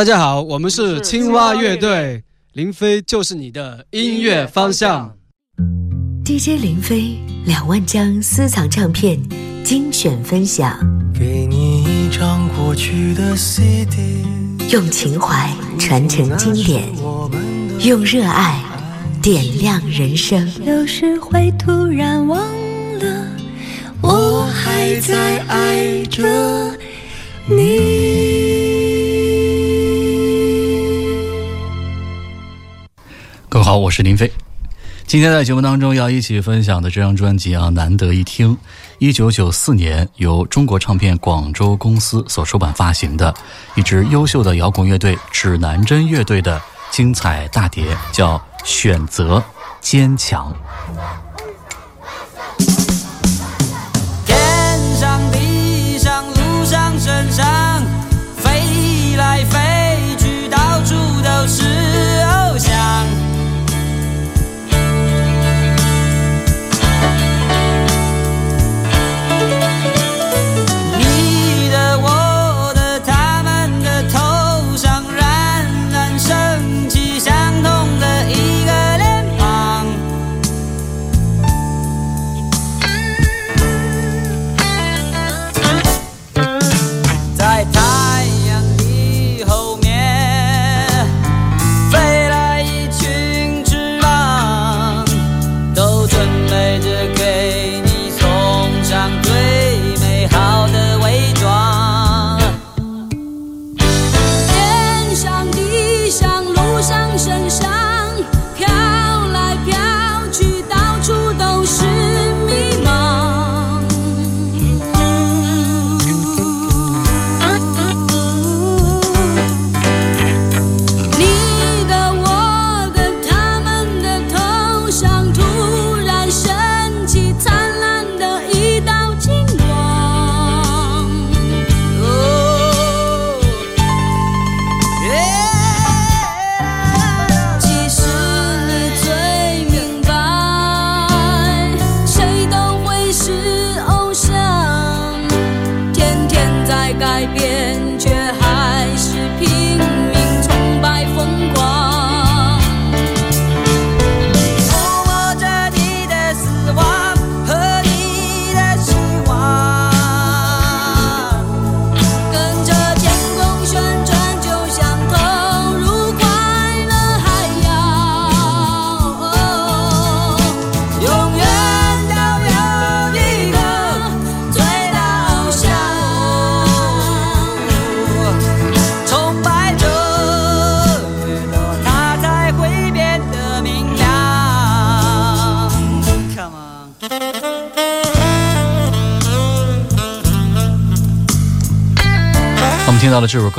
大家好，我们是青蛙乐队，林飞就是你的音乐方向。DJ 林飞两万张私藏唱片精选分享，给你一张过去的 CD，用情怀传承经典，用热爱点亮人生。有时会突然忘了，我还在爱着你。各位好，我是林飞。今天在节目当中要一起分享的这张专辑啊，难得一听。一九九四年由中国唱片广州公司所出版发行的一支优秀的摇滚乐队指南针乐队的精彩大碟，叫《选择坚强》。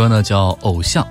歌呢，叫《偶像》。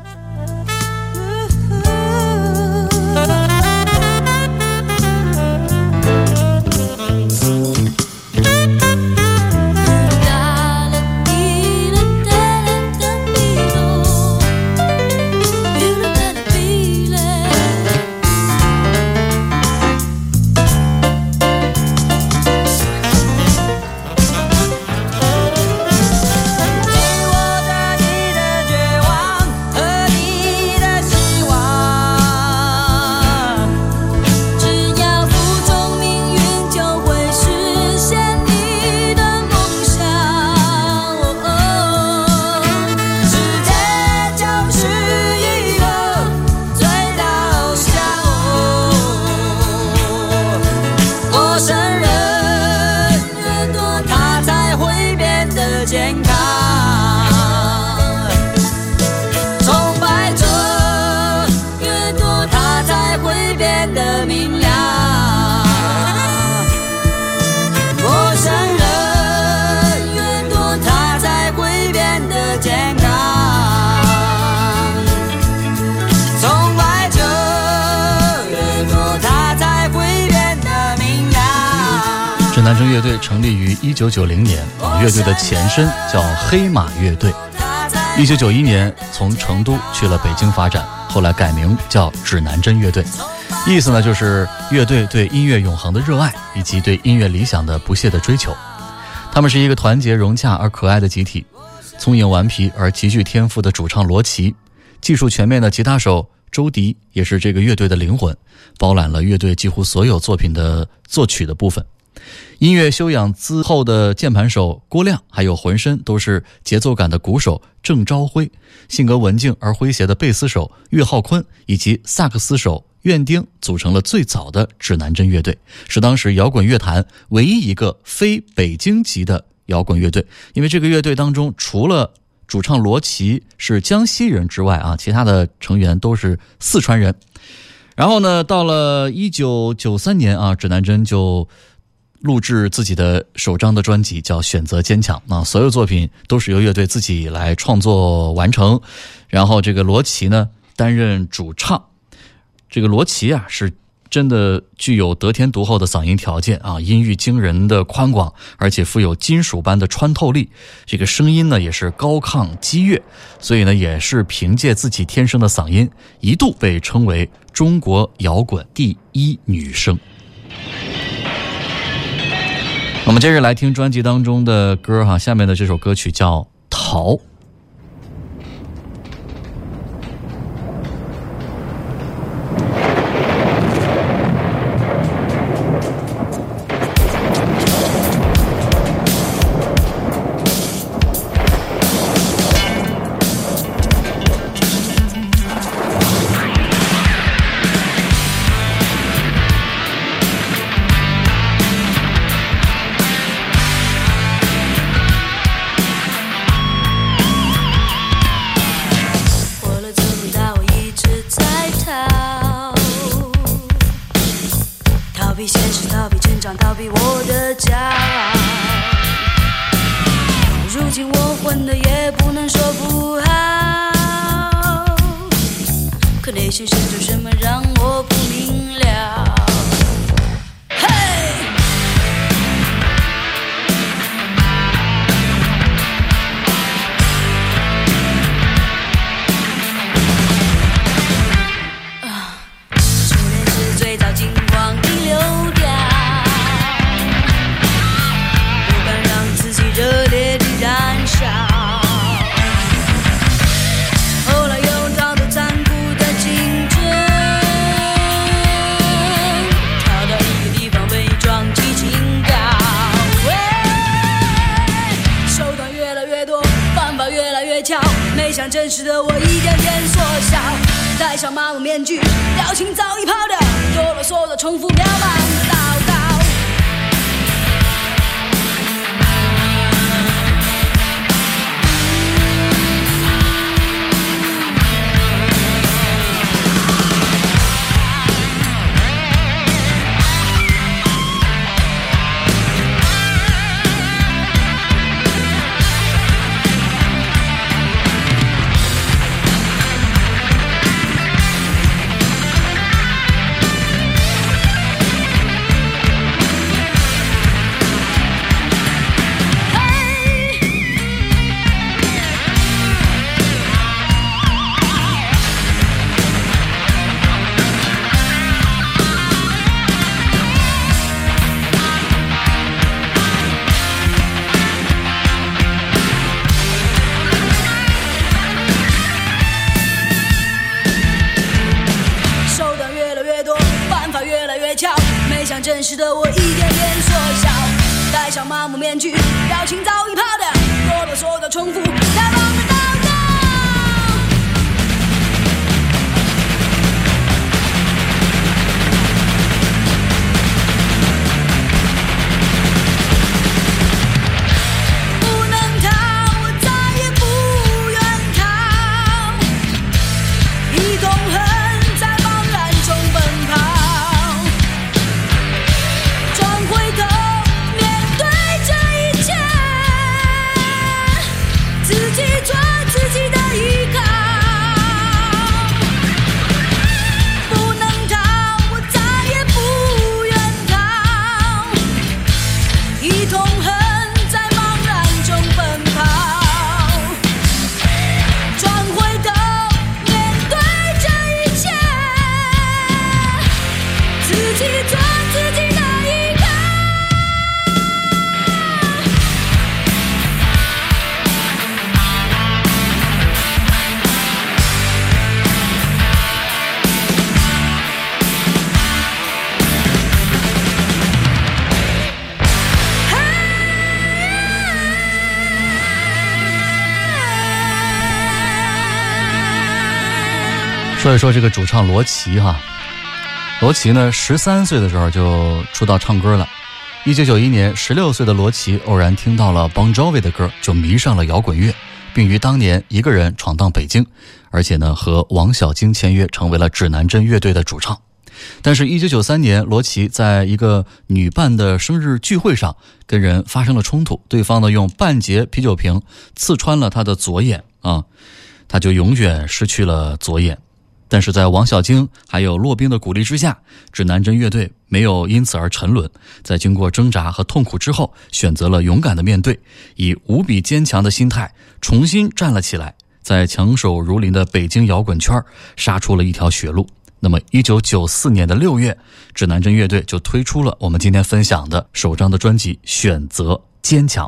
九九零年，乐队的前身叫黑马乐队。一九九一年从成都去了北京发展，后来改名叫指南针乐队，意思呢就是乐队对音乐永恒的热爱以及对音乐理想的不懈的追求。他们是一个团结融洽而可爱的集体，聪颖顽皮而极具天赋的主唱罗琦，技术全面的吉他手周迪也是这个乐队的灵魂，包揽了乐队几乎所有作品的作曲的部分。音乐修养之后的键盘手郭亮，还有浑身都是节奏感的鼓手郑朝辉，性格文静而诙谐的贝斯手岳浩坤，以及萨克斯手苑丁，组成了最早的指南针乐队，是当时摇滚乐坛唯一一个非北京籍的摇滚乐队。因为这个乐队当中，除了主唱罗琦是江西人之外啊，其他的成员都是四川人。然后呢，到了一九九三年啊，指南针就。录制自己的首张的专辑叫《选择坚强》啊，所有作品都是由乐队自己来创作完成。然后这个罗琦呢担任主唱，这个罗琦啊是真的具有得天独厚的嗓音条件啊，音域惊人的宽广，而且富有金属般的穿透力。这个声音呢也是高亢激越，所以呢也是凭借自己天生的嗓音，一度被称为中国摇滚第一女声。我们接着来听专辑当中的歌哈，下面的这首歌曲叫《逃》。说一说这个主唱罗琦哈，罗琦呢，十三岁的时候就出道唱歌了。一九九一年，十六岁的罗琦偶然听到了 Bon Jovi 的歌，就迷上了摇滚乐，并于当年一个人闯荡北京，而且呢和王小晶签约，成为了指南针乐队的主唱。但是，一九九三年，罗琦在一个女伴的生日聚会上跟人发生了冲突，对方呢用半截啤酒瓶刺穿了他的左眼啊，他就永远失去了左眼。但是在王小晶还有骆冰的鼓励之下，指南针乐队没有因此而沉沦。在经过挣扎和痛苦之后，选择了勇敢的面对，以无比坚强的心态重新站了起来，在强手如林的北京摇滚圈杀出了一条血路。那么，一九九四年的六月，指南针乐队就推出了我们今天分享的首张的专辑《选择坚强》。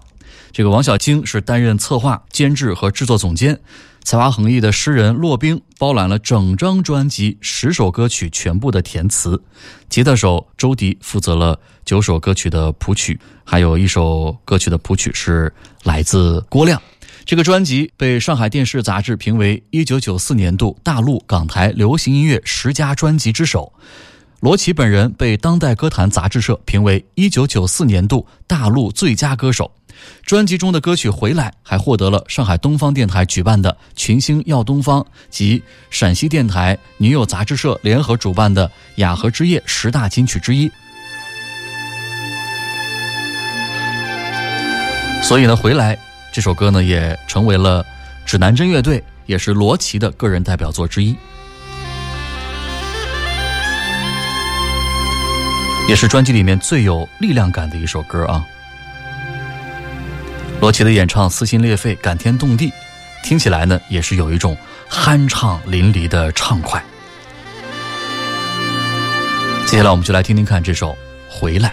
这个王小晶是担任策划、监制和制作总监。才华横溢的诗人骆宾包揽了整张专辑十首歌曲全部的填词，吉他手周迪负责了九首歌曲的谱曲，还有一首歌曲的谱曲是来自郭亮。这个专辑被上海电视杂志评为一九九四年度大陆港台流行音乐十佳专辑之首。罗琦本人被当代歌坛杂志社评为一九九四年度大陆最佳歌手。专辑中的歌曲《回来》还获得了上海东方电台举办的“群星耀东方”及陕西电台女友杂志社联合主办的“雅和之夜”十大金曲之一。所以呢，《回来》这首歌呢，也成为了指南针乐队，也是罗琦的个人代表作之一，也是专辑里面最有力量感的一首歌啊。罗琦的演唱撕心裂肺、感天动地，听起来呢也是有一种酣畅淋漓的畅快。接下来我们就来听听看这首《回来》。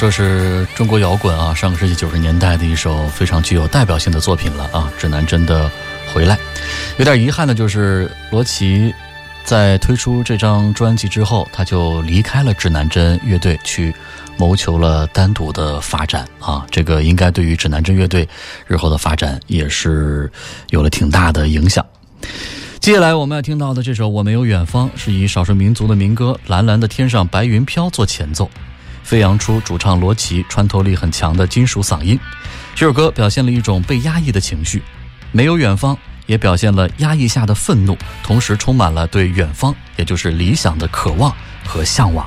说是中国摇滚啊，上个世纪九十年代的一首非常具有代表性的作品了啊。指南针的回来，有点遗憾的就是罗琦在推出这张专辑之后，他就离开了指南针乐队，去谋求了单独的发展啊。这个应该对于指南针乐队日后的发展也是有了挺大的影响。接下来我们要听到的这首《我没有远方》，是以少数民族的民歌《蓝蓝的天上白云飘》做前奏。飞扬出主唱罗琦穿透力很强的金属嗓音，这首歌表现了一种被压抑的情绪，没有远方，也表现了压抑下的愤怒，同时充满了对远方，也就是理想的渴望和向往。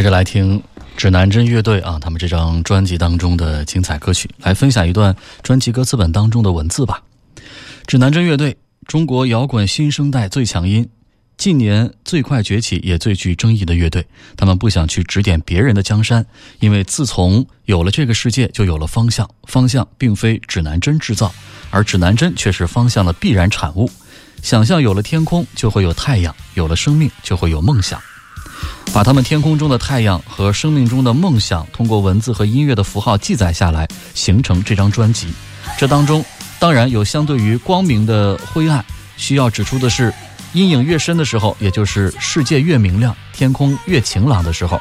接着来听指南针乐队啊，他们这张专辑当中的精彩歌曲，来分享一段专辑歌词本当中的文字吧。指南针乐队，中国摇滚新生代最强音，近年最快崛起也最具争议的乐队。他们不想去指点别人的江山，因为自从有了这个世界，就有了方向。方向并非指南针制造，而指南针却是方向的必然产物。想象有了天空，就会有太阳；有了生命，就会有梦想。把他们天空中的太阳和生命中的梦想，通过文字和音乐的符号记载下来，形成这张专辑。这当中当然有相对于光明的灰暗。需要指出的是，阴影越深的时候，也就是世界越明亮、天空越晴朗的时候。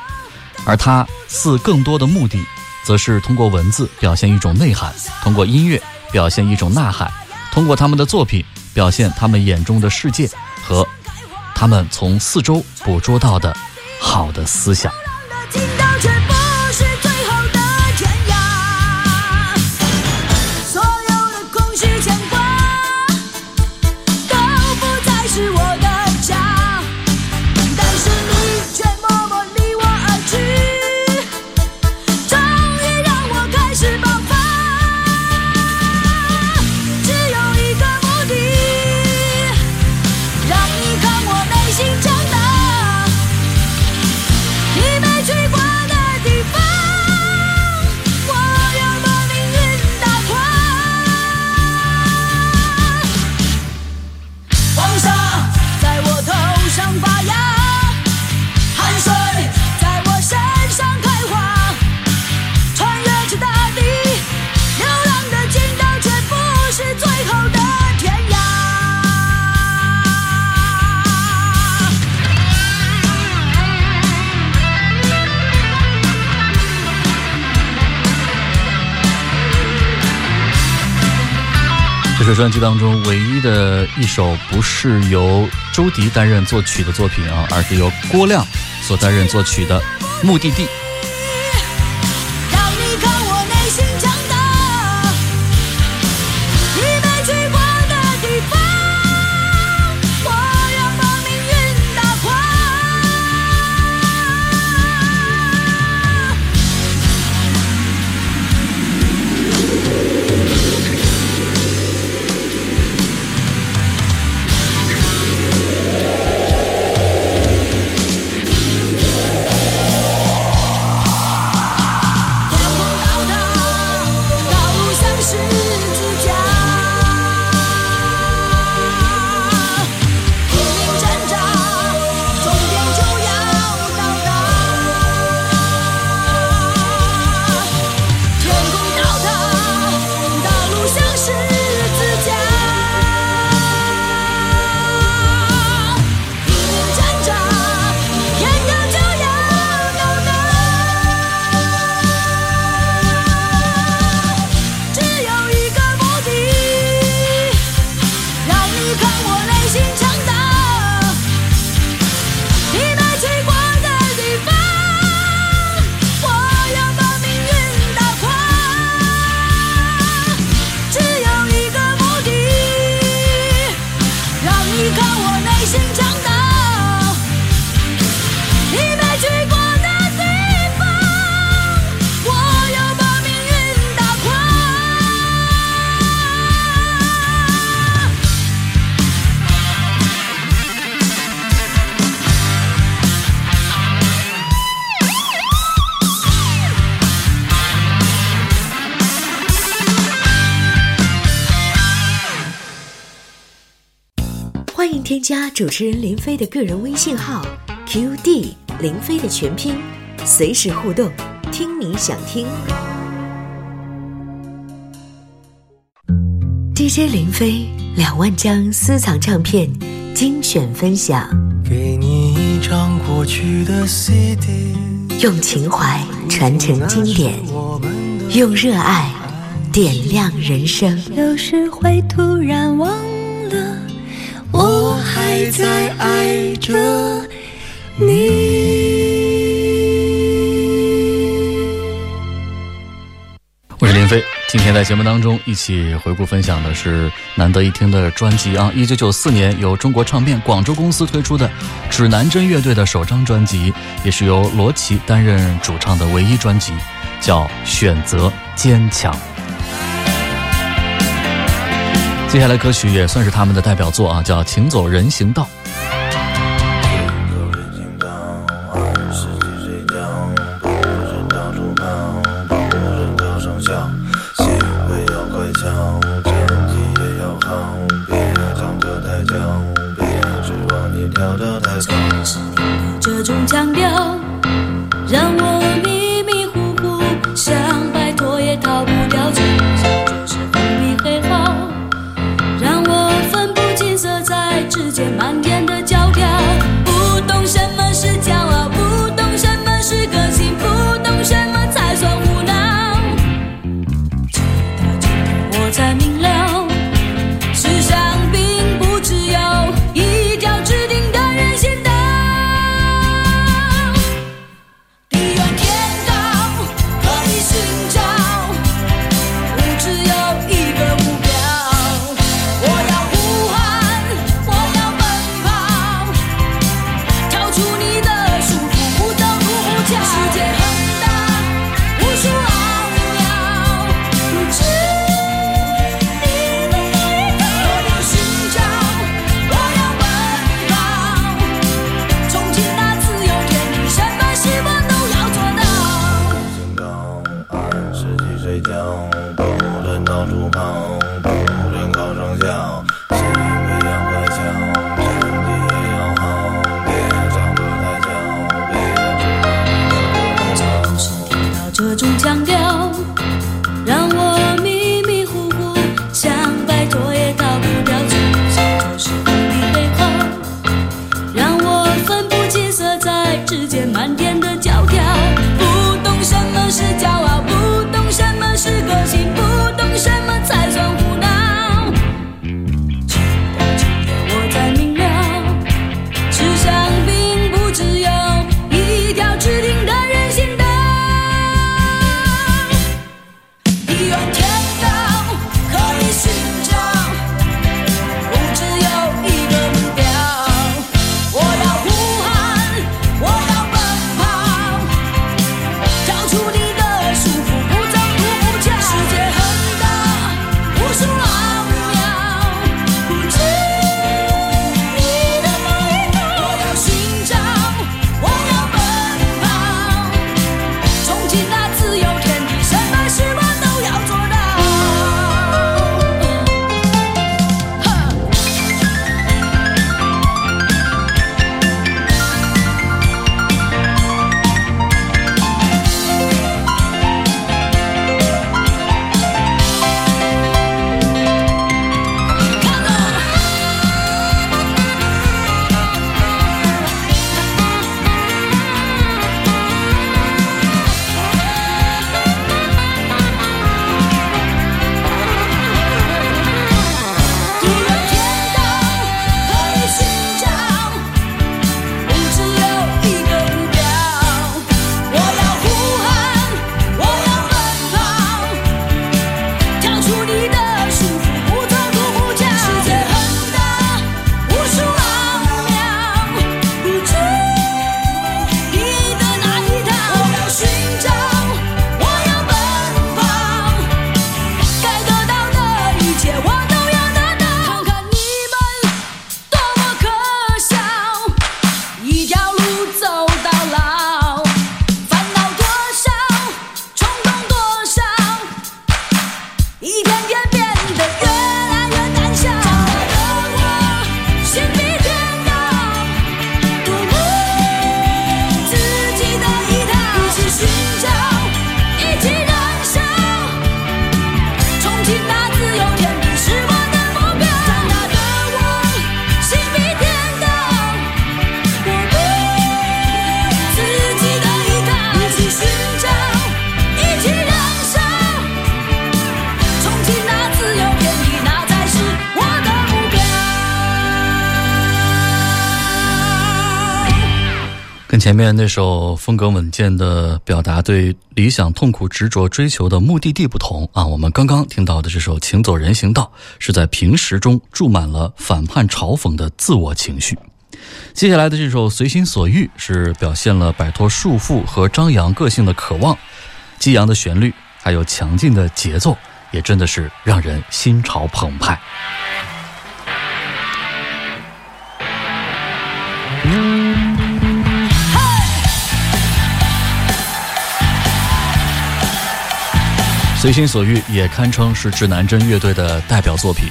而它似更多的目的，则是通过文字表现一种内涵，通过音乐表现一种呐喊，通过他们的作品表现他们眼中的世界和他们从四周捕捉到的。好的思想。专辑当中唯一的一首不是由周迪担任作曲的作品啊，而是由郭亮所担任作曲的《目的地》。主持人林飞的个人微信号 QD 林飞的全拼，随时互动，听你想听。DJ 林飞两万张私藏唱片精选分享，给你一张过去的 CD，用情怀传承经典，用热爱点亮人生。有时会突然忘了。我还在爱着你。我是林飞今天在节目当中一起回顾分享的是难得一听的专辑啊一九九四年由中国唱片广州公司推出的指南针乐队的首张专辑也是由罗琦担任主唱的唯一专辑叫选择坚强。接下来歌曲也算是他们的代表作啊叫请走人行道。睡觉不然到处跑。前面那首风格稳健的表达对理想痛苦执着追求的目的地不同啊，我们刚刚听到的这首《请走人行道》是在平时中注满了反叛嘲讽的自我情绪。接下来的这首《随心所欲》是表现了摆脱束缚和张扬个性的渴望，激昂的旋律还有强劲的节奏，也真的是让人心潮澎湃。随心所欲也堪称是指南针乐队的代表作品。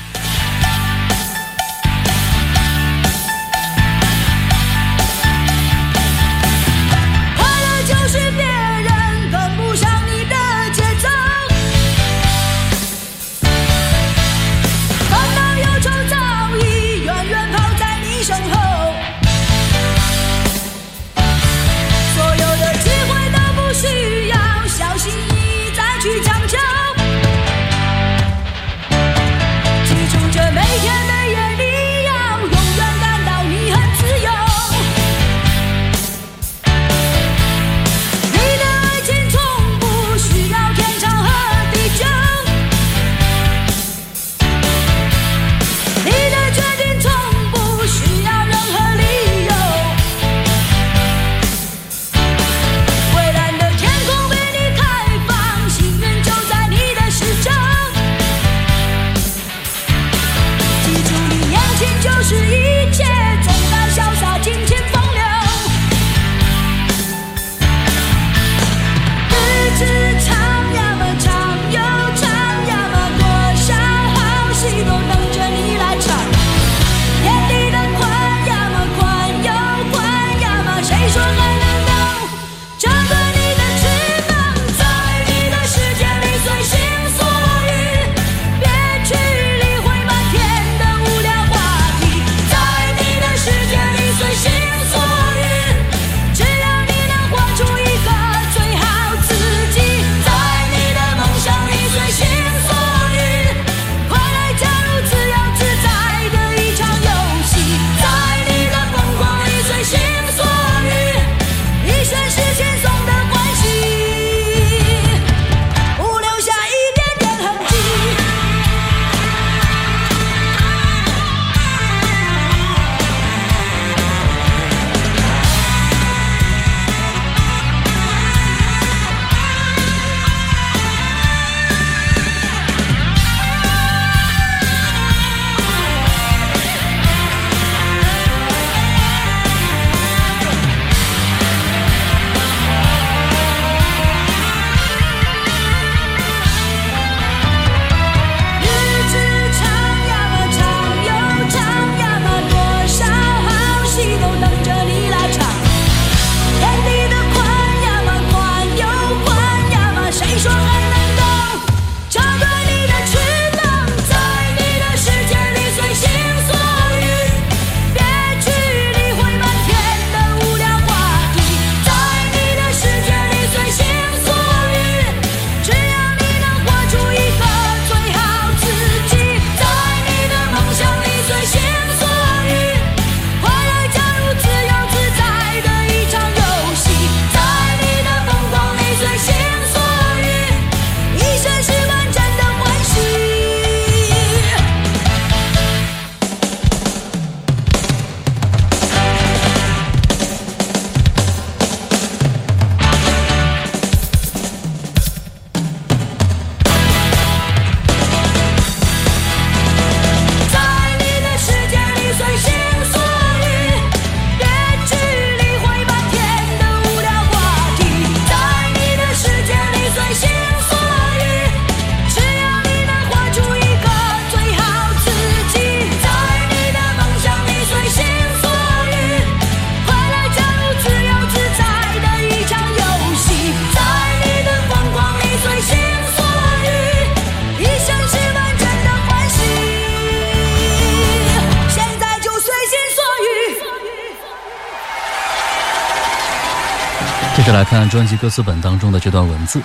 专辑歌词本当中的这段文字，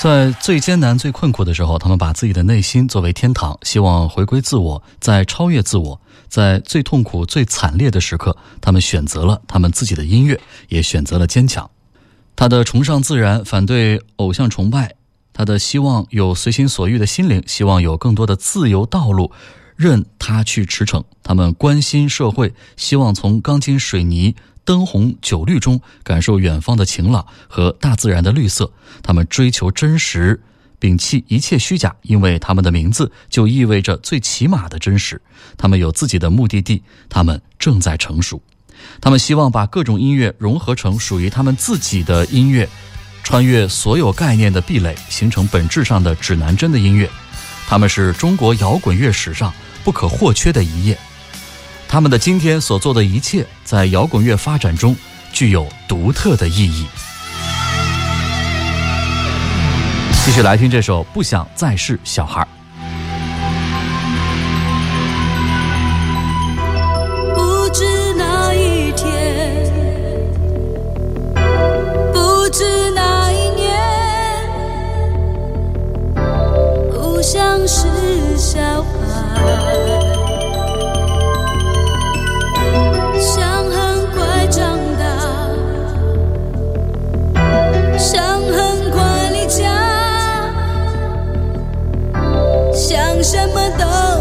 在最艰难、最困苦的时候，他们把自己的内心作为天堂，希望回归自我，在超越自我，在最痛苦、最惨烈的时刻，他们选择了他们自己的音乐，也选择了坚强。他的崇尚自然，反对偶像崇拜；他的希望有随心所欲的心灵，希望有更多的自由道路，任他去驰骋。他们关心社会，希望从钢筋水泥、灯红酒绿中感受远方的晴朗和大自然的绿色。他们追求真实。摒弃一切虚假，因为他们的名字就意味着最起码的真实。他们有自己的目的地，他们正在成熟。他们希望把各种音乐融合成属于他们自己的音乐，穿越所有概念的壁垒，形成本质上的指南针的音乐。他们是中国摇滚乐史上不可或缺的一页。他们的今天所做的一切，在摇滚乐发展中具有独特的意义。继续来听这首《不想再是小孩》。不知哪一天，不知哪一年，不想是小孩。什么都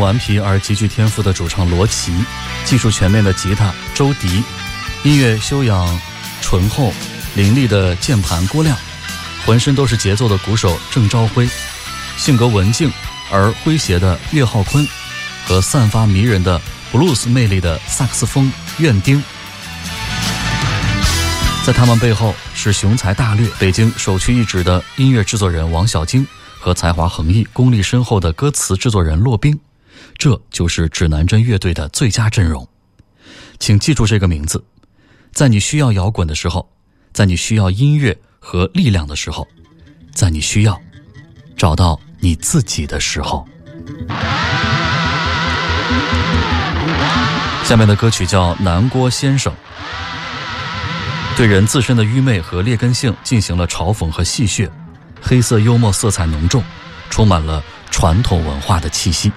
顽皮而极具天赋的主唱罗琦，技术全面的吉他周迪，音乐修养醇厚凌厉的键盘郭亮，浑身都是节奏的鼓手郑朝辉，性格文静而诙谐的岳浩坤，和散发迷人的布鲁斯魅力的萨克斯风苑丁。在他们背后是雄才大略、北京首屈一指的音乐制作人王小晶和才华横溢、功力深厚的歌词制作人骆冰，这就是指南针乐队的最佳阵容。请记住这个名字，在你需要摇滚的时候，在你需要音乐和力量的时候，在你需要找到你自己的时候。下面的歌曲叫《南郭先生》。对人自身的愚昧和劣根性进行了嘲讽和戏谑，黑色幽默色彩浓重，充满了传统文化的气息。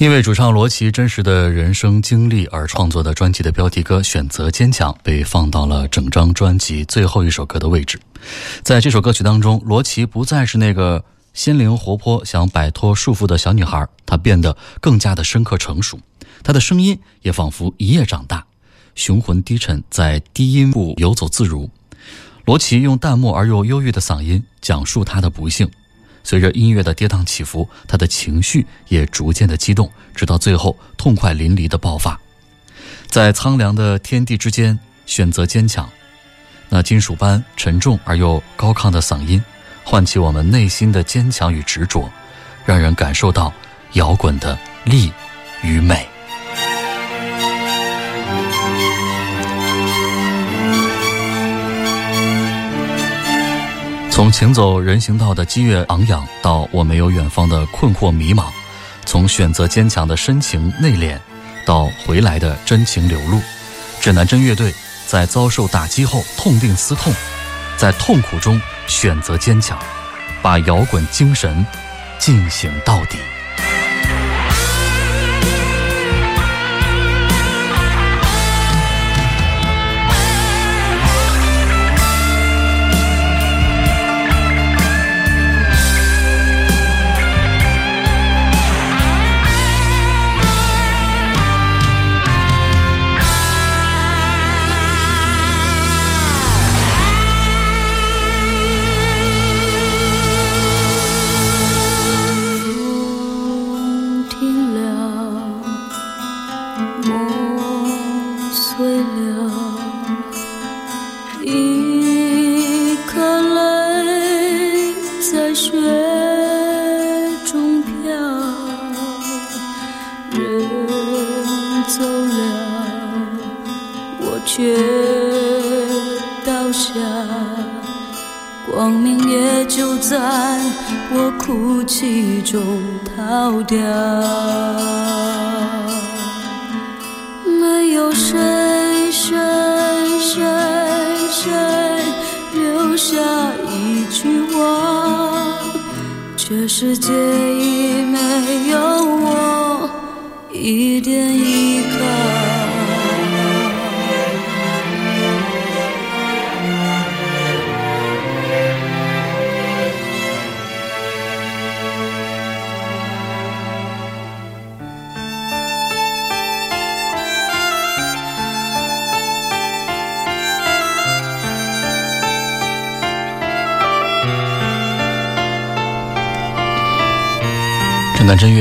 因为主唱罗琦真实的人生经历而创作的专辑的标题歌《选择坚强》被放到了整张专辑最后一首歌的位置。在这首歌曲当中，罗琦不再是那个心灵活泼、想摆脱束缚的小女孩，她变得更加的深刻成熟。她的声音也仿佛一夜长大，雄浑低沉，在低音部游走自如。罗琦用淡漠而又忧郁的嗓音讲述她的不幸。随着音乐的跌宕起伏，他的情绪也逐渐的激动，直到最后痛快淋漓的爆发。在苍凉的天地之间，选择坚强。那金属般沉重而又高亢的嗓音，唤起我们内心的坚强与执着，让人感受到摇滚的力与美。从行走人行道的激越昂扬，到我没有远方的困惑迷茫；从选择坚强的深情内敛，到回来的真情流露。指南针乐队在遭受打击后痛定思痛，在痛苦中选择坚强，把摇滚精神进行到底。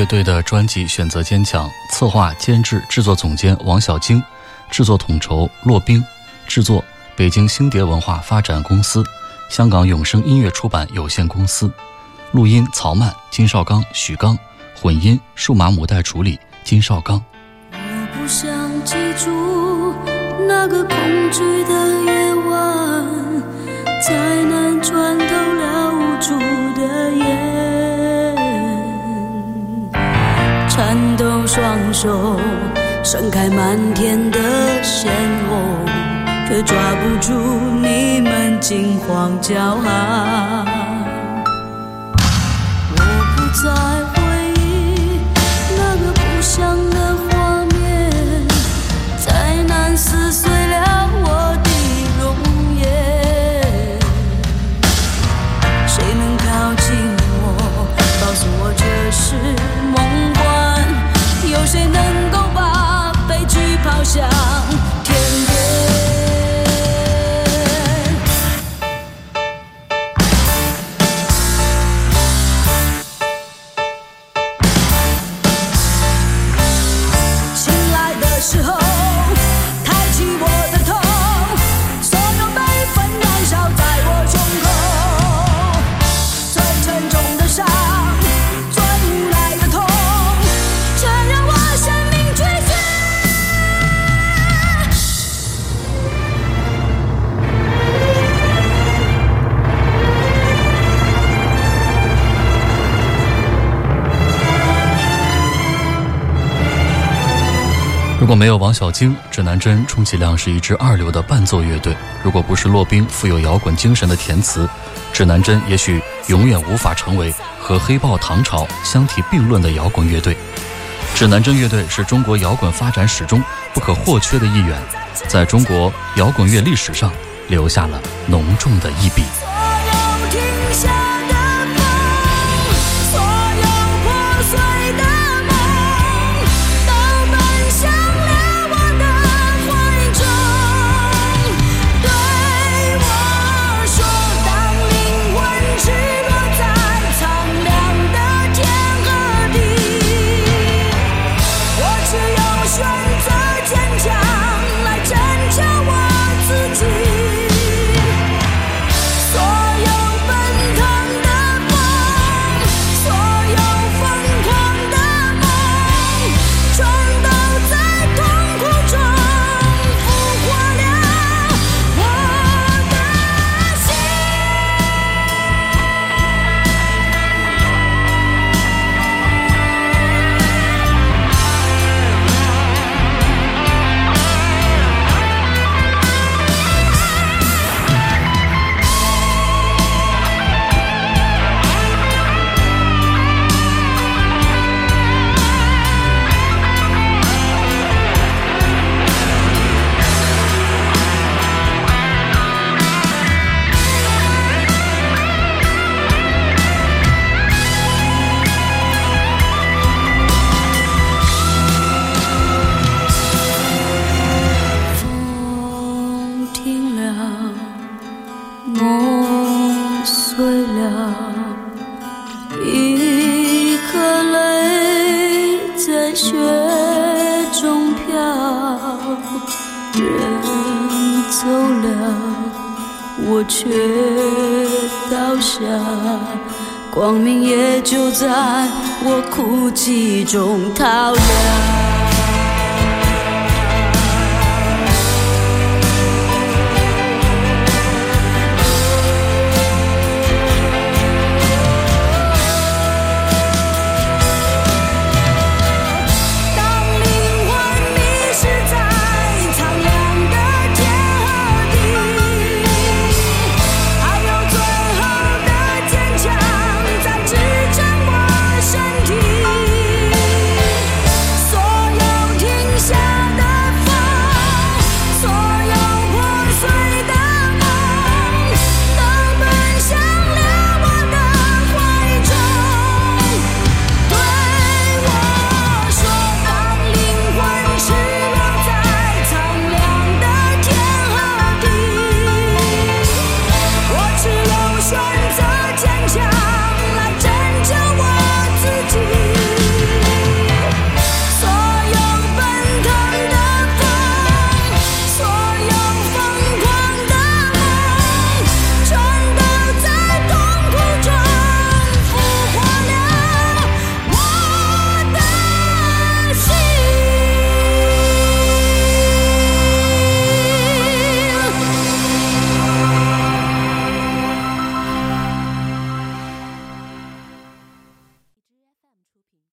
队的专辑选择坚强，策划、监制、制作总监王小晶，制作统筹骆冰，制作北京星蝶文化发展公司，香港永生音乐出版有限公司，录音曹曼、金少刚、许刚，混音数码母带处理金少刚。我不想记住那个恐惧的夜晚，才能穿透了无助的夜。颤抖双手，盛开满天的鲜红，却抓不住你们惊慌骄傲。如果没有王小晶，指南针充其量是一支二流的伴奏乐队；如果不是骆宾富有摇滚精神的填词，指南针也许永远无法成为和黑豹、唐朝相提并论的摇滚乐队。指南针乐队是中国摇滚发展史中不可或缺的一员，在中国摇滚乐历史上留下了浓重的一笔。一颗泪在雪中飘人走了我却倒下光明也就在我哭泣中逃掉